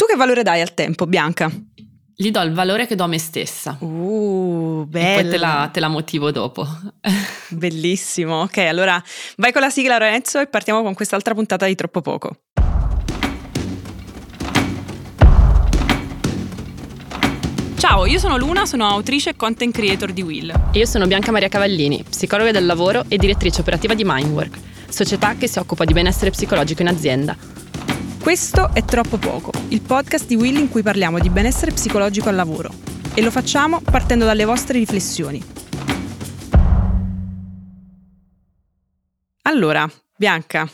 Tu che valore dai al tempo, Bianca? Gli do il valore che do a me stessa. Uh, bello. E poi te la, te la motivo dopo. Bellissimo. Ok, allora vai con la sigla Lorenzo e partiamo con quest'altra puntata di Troppo Poco. Ciao, io sono Luna, sono autrice e content creator di Will. E io sono Bianca Maria Cavallini, psicologa del lavoro e direttrice operativa di Mindwork, società che si occupa di benessere psicologico in azienda. Questo è Troppo Poco, il podcast di Will in cui parliamo di benessere psicologico al lavoro. E lo facciamo partendo dalle vostre riflessioni. Allora, Bianca,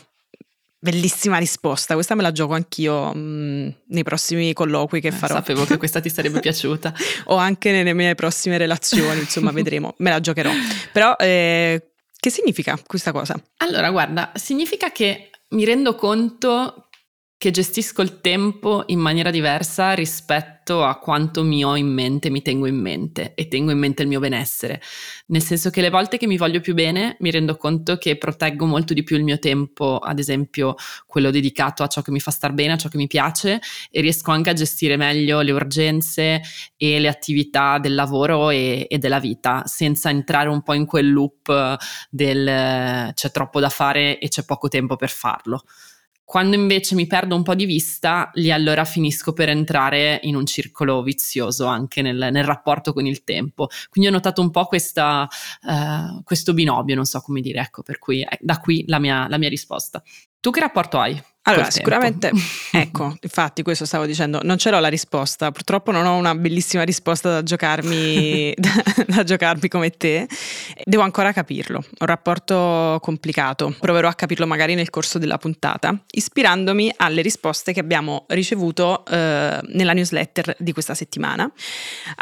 bellissima risposta. Questa me la gioco anch'io mh, mm, nei prossimi colloqui che eh, farò. Sapevo che questa ti sarebbe piaciuta. o anche nelle mie prossime relazioni, insomma, vedremo. Me la giocherò. Però, eh, che significa questa cosa? Allora, guarda, significa che mi rendo conto che gestisco il tempo in maniera diversa rispetto a quanto mi ho in mente, mi tengo in mente e tengo in mente il mio benessere. Nel senso che le volte che mi voglio più bene mi rendo conto che proteggo molto di più il mio tempo, ad esempio quello dedicato a ciò che mi fa star bene, a ciò che mi piace e riesco anche a gestire meglio le urgenze e le attività del lavoro e, e della vita senza entrare un po' in quel loop del c'è troppo da fare e c'è poco tempo per farlo. Quando invece mi perdo un po' di vista, lì allora finisco per entrare in un circolo vizioso anche nel, nel rapporto con il tempo. Quindi ho notato un po' questa, uh, questo binomio, non so come dire, ecco, per cui da qui la mia, la mia risposta. Tu che rapporto hai? Allora, sicuramente, ecco, infatti questo stavo dicendo, non ce l'ho la risposta, purtroppo non ho una bellissima risposta da giocarmi, da, da giocarmi come te, devo ancora capirlo, ho un rapporto complicato, proverò a capirlo magari nel corso della puntata, ispirandomi alle risposte che abbiamo ricevuto eh, nella newsletter di questa settimana.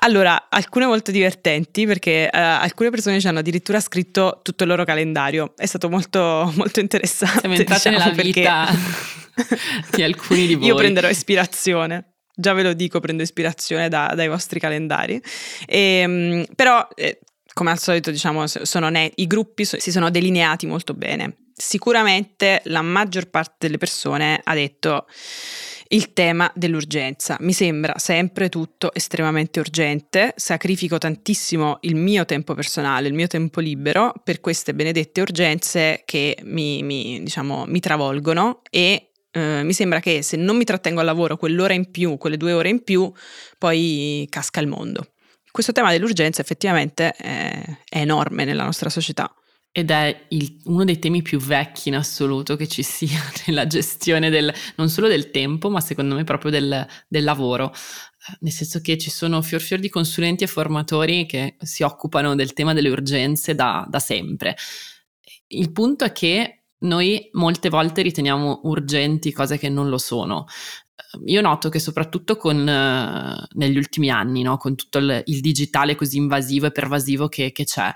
Allora, alcune molto divertenti perché eh, alcune persone ci hanno addirittura scritto tutto il loro calendario, è stato molto, molto interessante. Siamo entrati diciamo, nella vita di alcuni di voi. Io prenderò ispirazione. Già ve lo dico, prendo ispirazione da, dai vostri calendari. E, ehm, però, eh, come al solito, diciamo, sono ne- i gruppi so- si sono delineati molto bene. Sicuramente la maggior parte delle persone ha detto il tema dell'urgenza. Mi sembra sempre tutto estremamente urgente, sacrifico tantissimo il mio tempo personale, il mio tempo libero per queste benedette urgenze che mi, mi, diciamo, mi travolgono e eh, mi sembra che se non mi trattengo al lavoro quell'ora in più, quelle due ore in più, poi casca il mondo. Questo tema dell'urgenza effettivamente è, è enorme nella nostra società. Ed è il, uno dei temi più vecchi in assoluto che ci sia nella gestione del, non solo del tempo, ma secondo me proprio del, del lavoro. Nel senso che ci sono fior fior di consulenti e formatori che si occupano del tema delle urgenze da, da sempre. Il punto è che noi molte volte riteniamo urgenti cose che non lo sono. Io noto che soprattutto con, uh, negli ultimi anni, no, con tutto il, il, digitale così invasivo e pervasivo che, che c'è,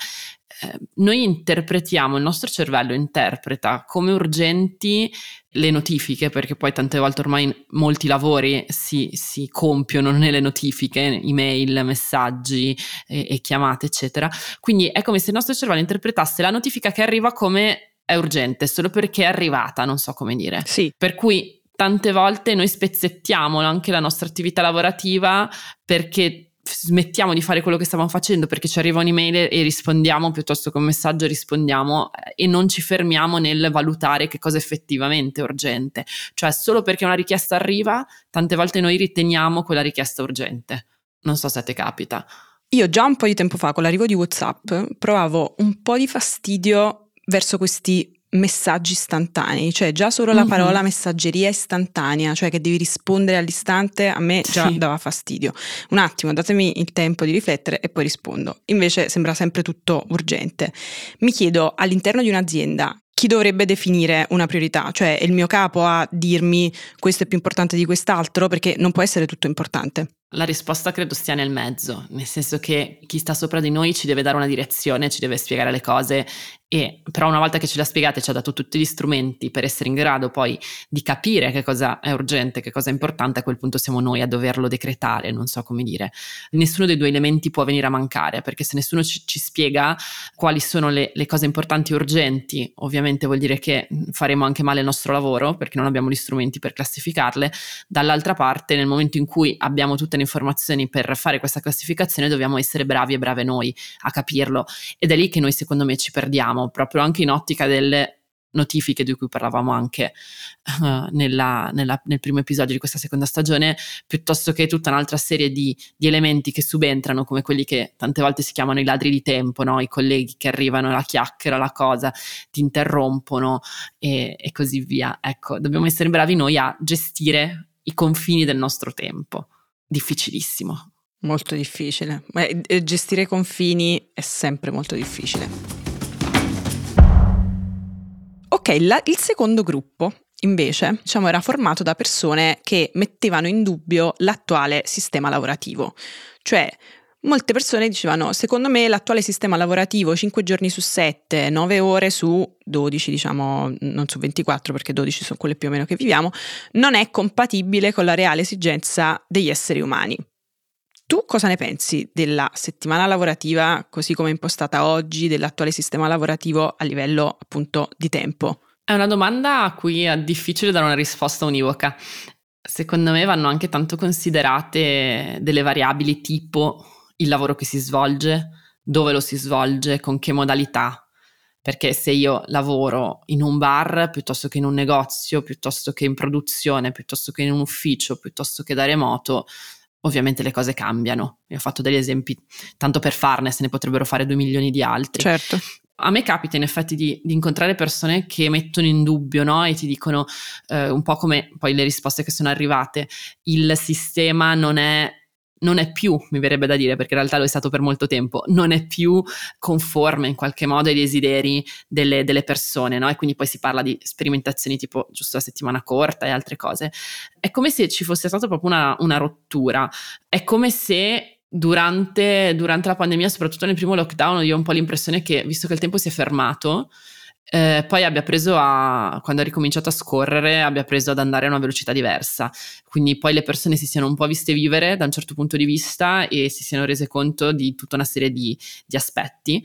eh, noi interpretiamo, il nostro cervello interpreta come urgenti le notifiche, perché poi tante volte ormai molti lavori si, si compiono nelle notifiche, email, messaggi e, e chiamate, eccetera. Quindi è come se il nostro cervello interpretasse la notifica che arriva come è urgente solo perché è arrivata, non so come dire. Sì. Per cui tante volte noi spezzettiamo anche la nostra attività lavorativa perché smettiamo di fare quello che stavamo facendo perché ci arriva un'email e rispondiamo piuttosto che un messaggio rispondiamo eh, e non ci fermiamo nel valutare che cosa effettivamente è urgente. Cioè solo perché una richiesta arriva, tante volte noi riteniamo quella richiesta urgente. Non so se a te capita. Io già un po' di tempo fa con l'arrivo di WhatsApp provavo un po' di fastidio verso questi messaggi istantanei, cioè già solo la mhm. parola messaggeria istantanea, cioè che devi rispondere all'istante, a me già sì. dava fastidio. Un attimo, datemi il tempo di riflettere e poi rispondo. Invece sembra sempre tutto urgente. Mi chiedo all'interno di un'azienda chi dovrebbe definire una priorità? Cioè è il mio capo a dirmi questo è più importante di quest'altro perché non può essere tutto importante. La risposta credo stia nel mezzo, nel senso che chi sta sopra di noi ci deve dare una direzione, ci deve spiegare le cose e però una volta che ce l'ha spiegata e ci ha dato tutti gli strumenti per essere in grado poi di capire che cosa è urgente, che cosa è importante, a quel punto siamo noi a doverlo decretare, non so come dire. Nessuno dei due elementi può venire a mancare, perché se nessuno ci, ci spiega quali sono le, le cose importanti e urgenti, ovviamente vuol dire che faremo anche male il nostro lavoro, perché non abbiamo gli strumenti per classificarle. Dall'altra parte, nel momento in cui abbiamo tutte le informazioni per fare questa classificazione, dobbiamo essere bravi e brave noi a capirlo. Ed è lì che noi secondo me ci perdiamo proprio anche in ottica delle notifiche di cui parlavamo anche uh, nella, nella, nel primo episodio di questa seconda stagione, piuttosto che tutta un'altra serie di, di, elementi che subentrano, come quelli che tante volte si chiamano i ladri di tempo, no? i colleghi che arrivano, la chiacchiera, la cosa, ti interrompono e, e così via. Ecco, dobbiamo essere bravi noi a gestire i confini del nostro tempo. Difficilissimo. Molto difficile. Ma eh, gestire i confini è sempre molto difficile. Ok, la, il secondo gruppo invece diciamo, era formato da persone che mettevano in dubbio l'attuale sistema lavorativo, cioè molte persone dicevano secondo me l'attuale sistema lavorativo 5 giorni su 7, 9 ore su 12, diciamo non su 24 perché 12 sono quelle più o meno che viviamo, non è compatibile con la reale esigenza degli esseri umani. Tu cosa ne pensi della settimana lavorativa così come impostata oggi, dell'attuale sistema lavorativo a livello appunto di tempo? È una domanda a cui è difficile dare una risposta univoca. Secondo me vanno anche tanto considerate delle variabili tipo il lavoro che si svolge, dove lo si svolge, con che modalità. Perché se io lavoro in un bar piuttosto che in un negozio, piuttosto che in produzione, piuttosto che in un ufficio, piuttosto che da remoto, ovviamente le cose cambiano. Io ho fatto degli esempi, tanto per farne, se ne potrebbero fare due milioni di altri. Certo. A me capita in effetti di, di incontrare persone che mettono in dubbio no? e ti dicono eh, un po' come poi le risposte che sono arrivate, il sistema non è non è più, mi verrebbe da dire, perché in realtà lo è stato per molto tempo, non è più conforme in qualche modo ai desideri delle, delle persone, no? E quindi poi si parla di sperimentazioni tipo giusto la settimana corta e altre cose. È come se ci fosse stata proprio una, una rottura, è come se durante, durante la pandemia, soprattutto nel primo lockdown, io ho un po' l'impressione che, visto che il tempo si è fermato, eh, poi abbia preso a, quando ha ricominciato a scorrere, abbia preso ad andare a una velocità diversa. Quindi poi le persone si siano un po' viste vivere da un certo punto di vista e si siano rese conto di tutta una serie di, di aspetti.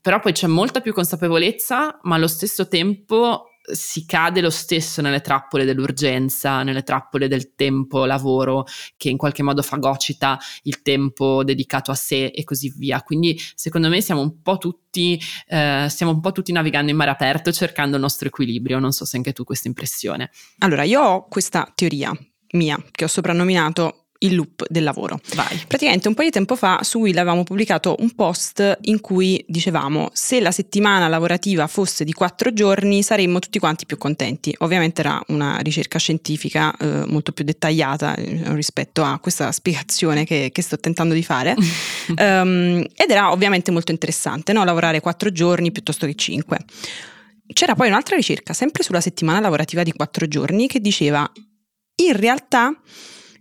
Però poi c'è molta più consapevolezza, ma allo stesso tempo si cade lo stesso nelle trappole dell'urgenza, nelle trappole del tempo lavoro che in qualche modo fagocita il tempo dedicato a sé e così via. Quindi secondo me siamo un po' tutti, eh, stiamo un po' tutti navigando in mare aperto cercando il nostro equilibrio. Non so se anche tu questa impressione. Allora, io ho questa teoria mia che ho soprannominato il loop del lavoro. Vai. Praticamente un po' di tempo fa su Will avevamo pubblicato un post in cui dicevamo se la settimana lavorativa fosse di quattro giorni saremmo tutti quanti più contenti. Ovviamente era una ricerca scientifica eh, molto più dettagliata eh, rispetto a questa spiegazione che, che sto tentando di fare um, ed era ovviamente molto interessante no? lavorare quattro giorni piuttosto che cinque. C'era poi un'altra ricerca sempre sulla settimana lavorativa di quattro giorni che diceva in realtà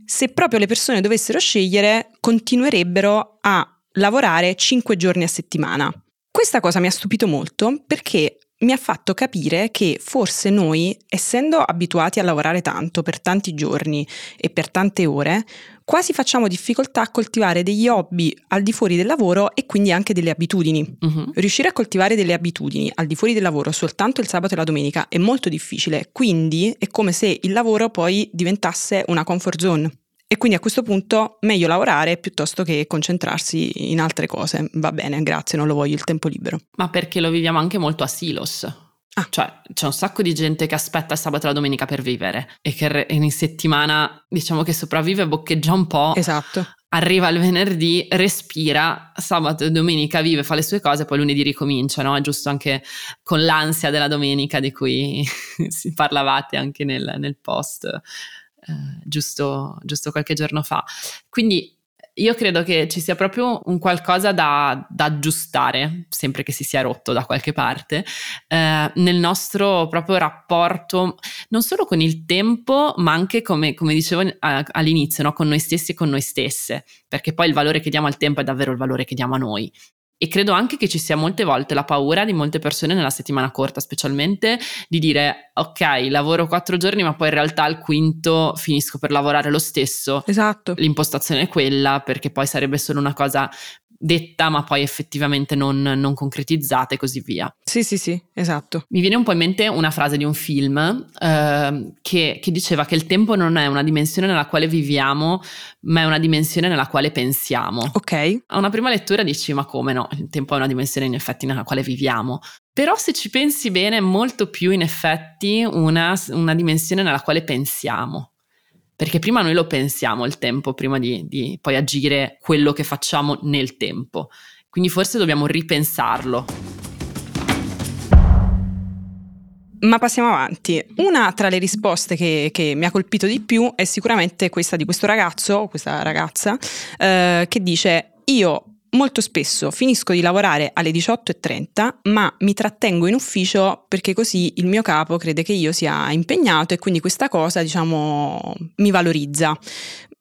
se proprio le persone dovessero scegliere, continuerebbero a lavorare 5 giorni a settimana. Questa cosa mi ha stupito molto perché mi ha fatto capire che forse noi, essendo abituati a lavorare tanto per tanti giorni e per tante ore, quasi facciamo difficoltà a coltivare degli hobby al di fuori del lavoro e quindi anche delle abitudini. Uh-huh. Riuscire a coltivare delle abitudini al di fuori del lavoro soltanto il sabato e la domenica è molto difficile, quindi è come se il lavoro poi diventasse una comfort zone. E quindi a questo punto meglio lavorare piuttosto che concentrarsi in altre cose. Va bene, grazie, non lo voglio il tempo libero. Ma perché lo viviamo anche molto a silos. Ah. Cioè, c'è un sacco di gente che aspetta il sabato e la domenica per vivere e che in settimana diciamo che sopravvive, boccheggia un po'. Esatto. Arriva il venerdì, respira, sabato e domenica vive, fa le sue cose, poi lunedì ricomincia, no? È giusto anche con l'ansia della domenica di cui si parlavate anche nel, nel post eh, giusto, giusto qualche giorno fa. Quindi Io credo che ci sia proprio un qualcosa da, da aggiustare, sempre che si sia rotto da qualche parte, eh, nel nostro proprio rapporto, non solo con il tempo, ma anche come, come dicevo all'inizio, no? con noi stessi e con noi stesse, perché poi il valore che diamo al tempo è davvero il valore che diamo a noi. E credo anche che ci sia molte volte la paura di molte persone nella settimana corta, specialmente di dire ok, lavoro quattro giorni, ma poi in realtà al quinto finisco per lavorare lo stesso. Esatto. L'impostazione è quella, perché poi sarebbe solo una cosa detta ma poi effettivamente non, non, concretizzata e così via. Sì, sì, sì, esatto. Mi viene un po' in mente una frase di un film eh, che, che, diceva che il tempo non è una dimensione nella quale viviamo, ma è una dimensione nella quale pensiamo. Ok. A una prima lettura dici ma come no, il tempo è una dimensione in effetti nella quale viviamo. Però se ci pensi bene è molto più in effetti una, una dimensione nella quale pensiamo perché prima noi lo pensiamo il tempo, prima di, di poi agire quello che facciamo nel tempo. Quindi forse dobbiamo ripensarlo. Ma passiamo avanti. Una tra le risposte che, che, mi ha colpito di più è sicuramente questa di questo ragazzo questa ragazza eh, che dice io Molto spesso finisco di lavorare alle 18.30, ma mi trattengo in ufficio perché così il mio capo crede che io sia impegnato e quindi questa cosa, diciamo, mi valorizza.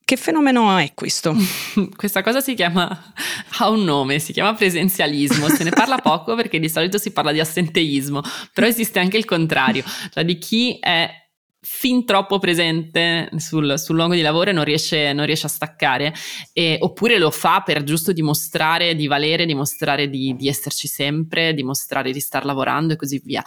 Che fenomeno è questo? Questa cosa si chiama, ha un nome, si chiama presenzialismo, se ne parla poco perché di solito si parla di assenteismo, però esiste anche il contrario, cioè di chi è fin troppo presente sul, sul luogo di lavoro e non riesce, non riesce a staccare, e, oppure lo fa per giusto dimostrare di valere, dimostrare di, di esserci sempre, dimostrare di star lavorando e così via.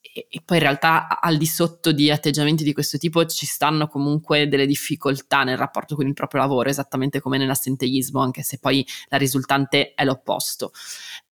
E, poi in realtà al di sotto di atteggiamenti di questo tipo ci stanno comunque delle difficoltà nel rapporto con il proprio lavoro, esattamente come nell'assenteismo, anche se poi la risultante è l'opposto.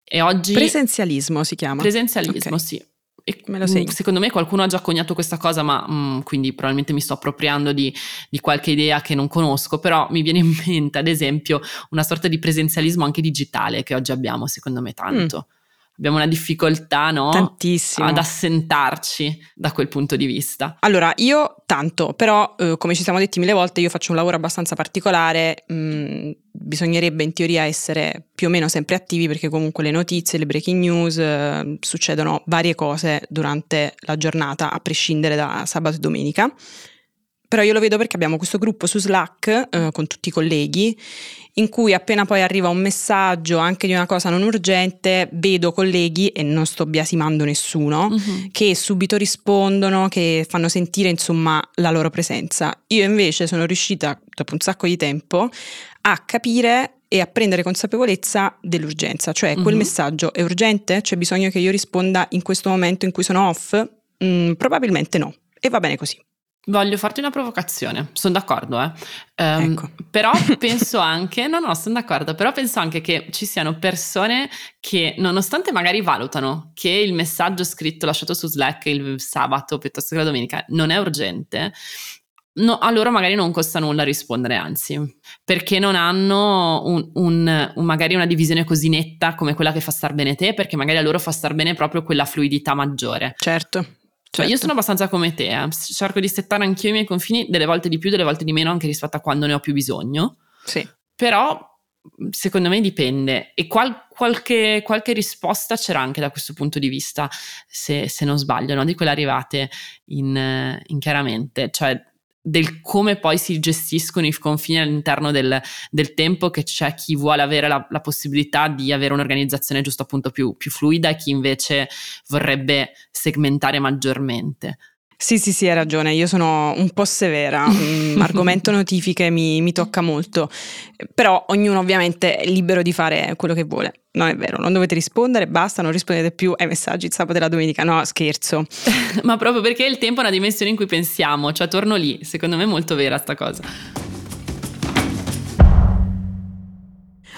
E oggi... Presenzialismo si chiama. Presenzialismo, okay. sì. E me segno. Secondo me qualcuno ha già coniato questa cosa, ma mm, quindi probabilmente mi sto appropriando di, di, qualche idea che non conosco, però mi viene in mente ad esempio una sorta di presenzialismo anche digitale che oggi abbiamo, secondo me tanto. Mm abbiamo una difficoltà no? Tantissimo. ad assentarci da quel punto di vista. Allora, io tanto, però eh, come ci siamo detti mille volte, io faccio un lavoro abbastanza particolare, mh, mm, bisognerebbe in teoria essere più o meno sempre attivi perché comunque le notizie, le breaking news, eh, succedono varie cose durante la giornata, a prescindere da sabato e domenica. Però io lo vedo perché abbiamo questo gruppo su Slack eh, con tutti i colleghi in cui appena poi arriva un messaggio anche di una cosa non urgente, vedo colleghi e non sto biasimando nessuno uh-huh. che subito rispondono, che fanno sentire insomma la loro presenza. Io invece sono riuscita dopo un sacco di tempo a capire e a prendere consapevolezza dell'urgenza, cioè quel uh-huh. messaggio è urgente? C'è bisogno che io risponda in questo momento in cui sono off? Mm, probabilmente no e va bene così. Voglio farti una provocazione, sono d'accordo, eh. Um, ecco. Però penso anche, no, no, sono d'accordo, però penso anche che ci siano persone che, nonostante magari valutano che il messaggio scritto lasciato su Slack il sabato piuttosto che la domenica non è urgente, No, a loro magari non costa nulla rispondere, anzi, perché non hanno un, un, un, magari una divisione così netta come quella che fa star bene te, perché magari a loro fa star bene proprio quella fluidità maggiore. Certo. Cioè, certo. io sono abbastanza come te, eh. cerco di settare anch'io i miei confini, delle volte di più, delle volte di meno, anche rispetto a quando ne ho più bisogno. Sì. Però, secondo me dipende. E qual- qualche, qualche, risposta c'era anche da questo punto di vista, se, se non sbaglio, no? di quelle arrivate in, in chiaramente. Cioè, del come poi si gestiscono i confini all'interno del, del tempo, che c'è chi vuole avere la, la, possibilità di avere un'organizzazione giusto appunto più, più fluida e chi invece vorrebbe segmentare maggiormente. Sì, sì, sì, hai ragione, io sono un po' severa, argomento notifiche mi, mi, tocca molto, però ognuno ovviamente è libero di fare quello che vuole. Non è vero, non dovete rispondere, basta, non rispondete più ai messaggi il sabato e la domenica, no, scherzo. Ma proprio perché il tempo è una dimensione in cui pensiamo, cioè torno lì, secondo me è molto vera sta cosa.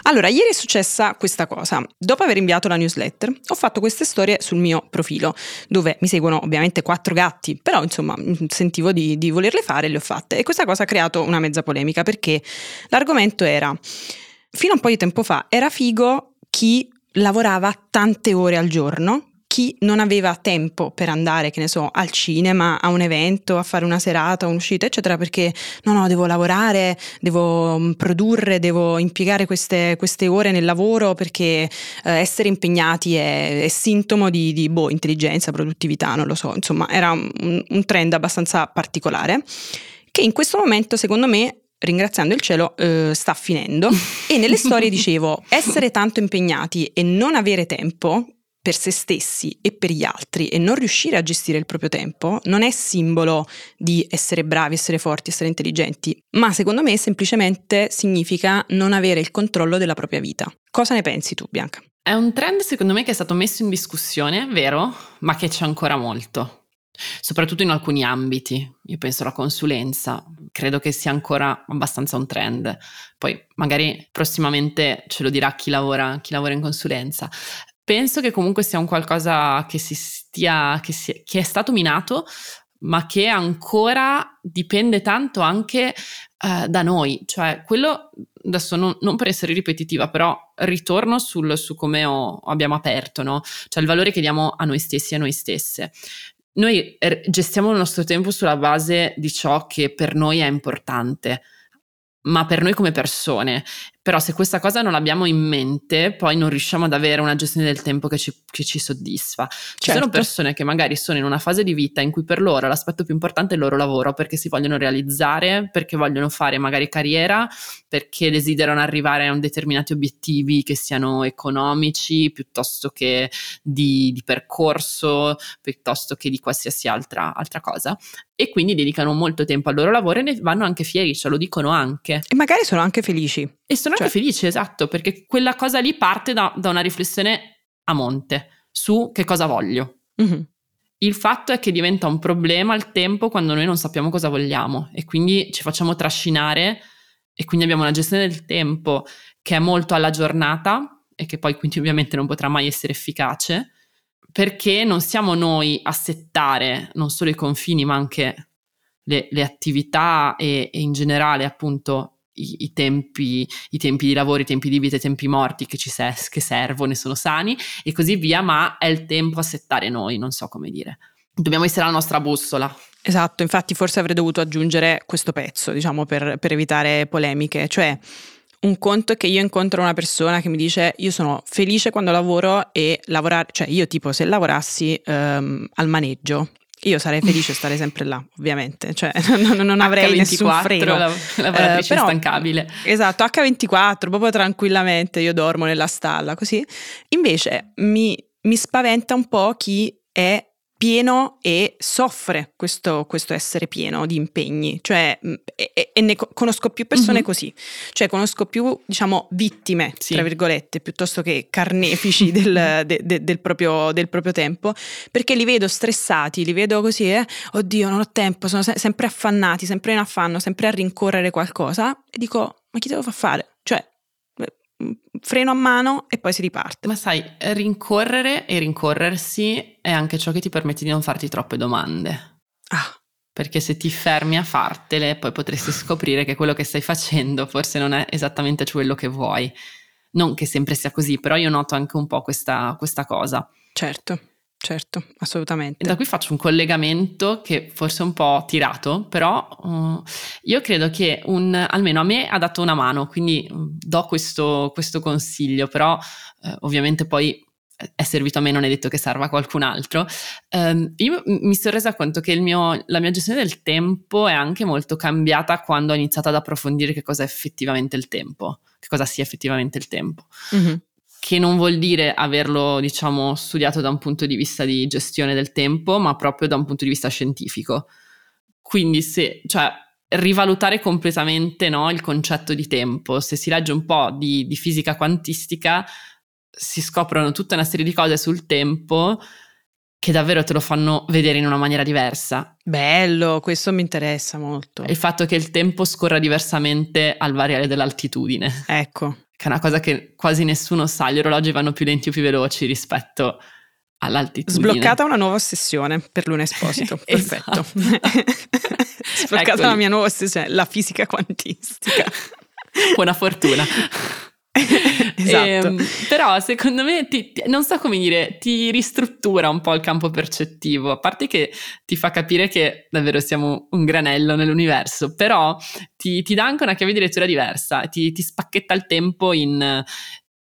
Allora, ieri è successa questa cosa. Dopo aver inviato la newsletter, ho fatto queste storie sul mio profilo, dove mi seguono ovviamente quattro gatti, però insomma sentivo di, di volerle fare e le ho fatte. E questa cosa ha creato una mezza polemica perché l'argomento era, fino a un po' di tempo fa, era figo chi lavorava tante ore al giorno chi non aveva tempo per andare, che ne so, al cinema, a un evento, a fare una serata, un'uscita, eccetera, perché no, no, devo lavorare, devo mm, produrre, devo impiegare queste, queste ore nel lavoro perché eh, essere impegnati è, è sintomo di, di boh, intelligenza, produttività, non lo so, insomma, era un, un trend abbastanza particolare che in questo momento, secondo me, ringraziando il cielo, eh, sta finendo. e nelle storie dicevo, essere tanto impegnati e non avere tempo per se stessi e per gli altri e non riuscire a gestire il proprio tempo non è simbolo di essere bravi, essere forti, essere intelligenti, ma secondo me semplicemente significa non avere il controllo della propria vita. Cosa ne pensi tu, Bianca? È un trend secondo me che è stato messo in discussione, vero, ma che c'è ancora molto soprattutto in alcuni ambiti. Io penso alla consulenza, credo che sia ancora abbastanza un trend. Poi magari prossimamente ce lo dirà chi lavora, chi lavora in consulenza. Penso che comunque sia un qualcosa che si stia, che, si, che è stato minato, ma che ancora dipende tanto anche uh, da noi. Cioè, quello adesso non, non, per essere ripetitiva, però ritorno sul, su come ho, abbiamo aperto, no? Cioè il valore che diamo a noi stessi e a noi stesse. Noi er, gestiamo il nostro tempo sulla base di ciò che per noi è importante ma per noi come persone. Però se questa cosa non l'abbiamo in mente, poi non riusciamo ad avere una gestione del tempo che ci, che ci soddisfa. Ci certo. sono persone che magari sono in una fase di vita in cui per loro l'aspetto più importante è il loro lavoro, perché si vogliono realizzare, perché vogliono fare magari carriera, perché desiderano arrivare a determinati obiettivi che siano economici, piuttosto che di, di percorso, piuttosto che di qualsiasi altra, altra cosa. E quindi dedicano molto tempo al loro lavoro e ne vanno anche fieri, ce lo dicono anche. E magari sono anche felici. E sono cioè. anche felici, esatto, perché quella cosa lì parte da, da una riflessione a monte su che cosa voglio. Mm-hmm. Il fatto è che diventa un problema il tempo quando noi non sappiamo cosa vogliamo e quindi ci facciamo trascinare e quindi abbiamo una gestione del tempo che è molto alla giornata e che poi quindi ovviamente non potrà mai essere efficace perché non siamo noi a settare non solo i confini ma anche le, le attività e, e in generale appunto i, i, tempi, i, tempi, di lavoro, i tempi di vita, i tempi morti che ci se- che servono e sono sani e così via, ma è il tempo a settare noi, non so come dire. Dobbiamo essere la nostra bussola. Esatto, infatti forse avrei dovuto aggiungere questo pezzo, diciamo, per, per evitare polemiche, cioè un conto è che io incontro una persona che mi dice io sono felice quando lavoro e lavorare, cioè io tipo se lavorassi um, al maneggio io sarei felice di stare sempre là, ovviamente, cioè non, non avrei H24, nessun freno. La lavoratrice eh, però, instancabile. Esatto, H24, proprio tranquillamente, io dormo nella stalla, così. Invece mi, mi spaventa un po' chi è pieno e soffre questo, questo, essere pieno di impegni, cioè mm, e, e ne conosco più persone mm-hmm. così, cioè conosco più diciamo vittime, sì. tra virgolette, piuttosto che carnefici del, de, de, del, proprio, del, proprio, tempo, perché li vedo stressati, li vedo così, eh? oddio non ho tempo, sono se- sempre affannati, sempre in affanno, sempre a rincorrere qualcosa e dico ma chi devo far fare? Freno a mano e poi si riparte. Ma sai, rincorrere e rincorrersi è anche ciò che ti permette di non farti troppe domande. Ah. Perché se ti fermi a fartele, poi potresti scoprire che quello che stai facendo forse non è esattamente quello che vuoi. Non che sempre sia così, però io noto anche un po' questa, questa cosa. Certo. Certo, assolutamente. E da qui faccio un collegamento che forse è un po' tirato, però uh, io credo che un, almeno a me ha dato una mano, quindi uh, do questo, questo, consiglio, però uh, ovviamente poi è servito a me, non è detto che serva a qualcun altro. Um, io mi sono resa conto che mio, la mia gestione del tempo è anche molto cambiata quando ho iniziato ad approfondire che cosa è effettivamente il tempo, che cosa sia effettivamente il tempo. Mm-hmm che non vuol dire averlo, diciamo, studiato da un punto di vista di gestione del tempo, ma proprio da un punto di vista scientifico. Quindi se, cioè, rivalutare completamente no, il concetto di tempo. Se si legge un po' di, di fisica quantistica, si scoprono tutta una serie di cose sul tempo che davvero te lo fanno vedere in una maniera diversa. Bello, questo mi interessa molto. Il fatto che il tempo scorra diversamente al variare dell'altitudine. Ecco che è una cosa che quasi nessuno sa, gli orologi vanno più lenti o più veloci rispetto all'altitudine. Sbloccata una nuova ossessione per Luna Esposito, perfetto. Sbloccata Eccoli. la mia nuova ossessione, la fisica quantistica. Buona fortuna. Esatto. Ehm, però secondo me, ti, ti- non so come dire, ti ristruttura un po' il campo percettivo, a parte che ti fa capire che davvero siamo un granello nell'universo, però ti, ti dà anche una chiave di lettura diversa, ti spacchetta il tempo in,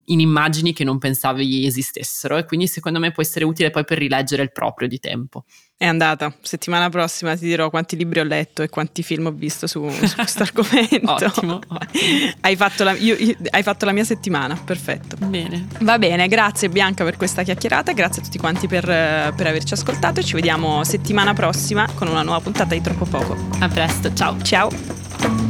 in immagini che non pensavi esistessero e quindi secondo me può essere utile poi per rileggere il proprio di tempo. È andata. Settimana prossima ti dirò quanti libri ho letto e quanti film ho visto su, su questo argomento. Ottimo, ottimo. Hai fatto, la, io- io- hai fatto la mia settimana, perfetto. Bene. Va bene, grazie Bianca per questa chiacchierata, grazie a tutti quanti per, per averci ascoltato e ci vediamo settimana prossima con una nuova puntata di Troppo Poco. A presto, ciao. Ciao!